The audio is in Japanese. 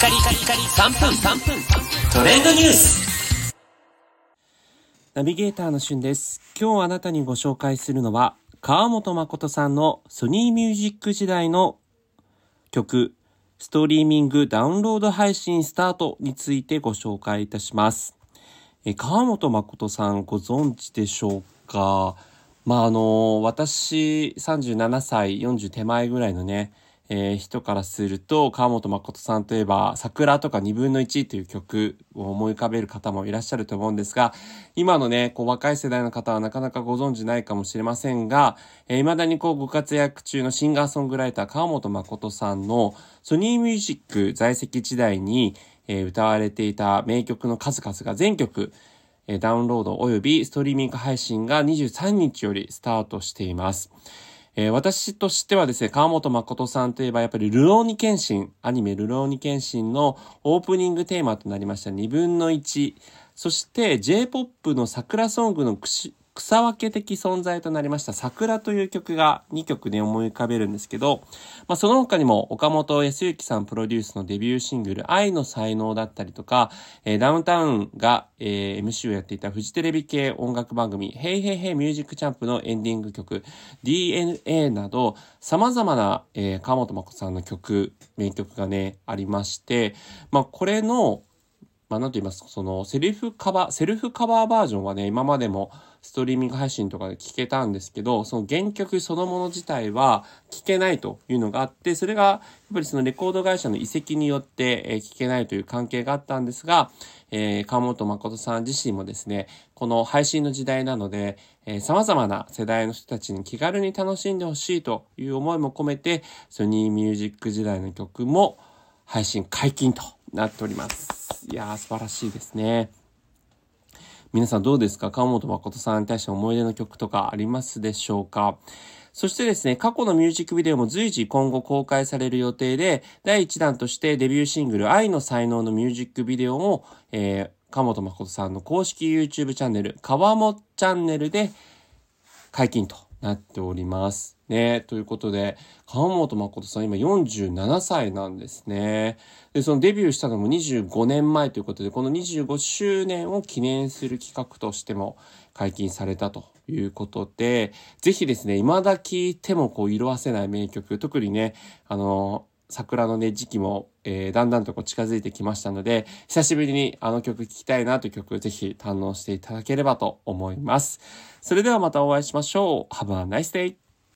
カリカリカリ3分3分トレンドニュースナビゲーターのしゅんです。今日あなたにご紹介するのは、川本誠さんのソニーミュージック時代の曲、ストリーミングダウンロード配信スタートについてご紹介いたします。え川本誠さんご存知でしょうか？まああの、私37歳40手前ぐらいのね、えー人からすると、川本誠さんといえば、桜とか2分の1という曲を思い浮かべる方もいらっしゃると思うんですが、今のね、こう若い世代の方はなかなかご存知ないかもしれませんが、えー未だにこうご活躍中のシンガーソングライター川本誠さんのソニーミュージック在籍時代に、えー歌われていた名曲の数々が全曲、えダウンロード及びストリーミング配信が23日よりスタートしています。えー私としてはですね、川本誠さんといえばやっぱりルローニケンシン、アニメルローニケンシンのオープニングテーマとなりました2分の1、そして J-POP の桜ソングの草分け的存在となりました桜という曲が2曲で思い浮かべるんですけど、まあ、その他にも岡本康之さんプロデュースのデビューシングル愛の才能だったりとか、えーダウンタウンが、えー MC をやっていたフジテレビ系音楽番組、ヘイヘイヘイミュージックチャンプのエンディング曲、DNA など、様々な、えー川本誠さんの曲、名曲がね、ありまして、まあ、これの、まあ、なんと言いますか、その、セルフカバー、セルフカバーバージョンはね、今までもストリーミング配信とかで聞けたんですけど、その原曲そのもの自体は聞けないというのがあって、それが、やっぱりそのレコード会社の移籍によって、え聞けないという関係があったんですが、えー川本誠さん自身もですね、この配信の時代なので、えー様々な世代の人たちに気軽に楽しんでほしいという思いも込めて、ソニーミュージック時代の曲も配信解禁となっております。いやー、素晴らしいですね。皆さんどうですか？川本誠さんに対して思い出の曲とかありますでしょうか？そしてですね、過去のミュージックビデオも随時今後公開される予定で、第1弾としてデビューシングル愛の才能のミュージックビデオも、えー、川本誠さんの公式 YouTube チャンネル、川もチャンネルで解禁となっております。ね。ということで、川本誠さん今47歳なんですね。で、そのデビューしたのも25年前ということで、この25周年を記念する企画としても解禁されたということで、ぜひですね、未だ聴いてもこう色あせない名曲、特にね、あの、桜のね、時期も、えーだんだんとこう近づいてきましたので、久しぶりにあの曲聴きたいなという曲、ぜひ堪能していただければと思います。それではまたお会いしましょう。Have a nice day!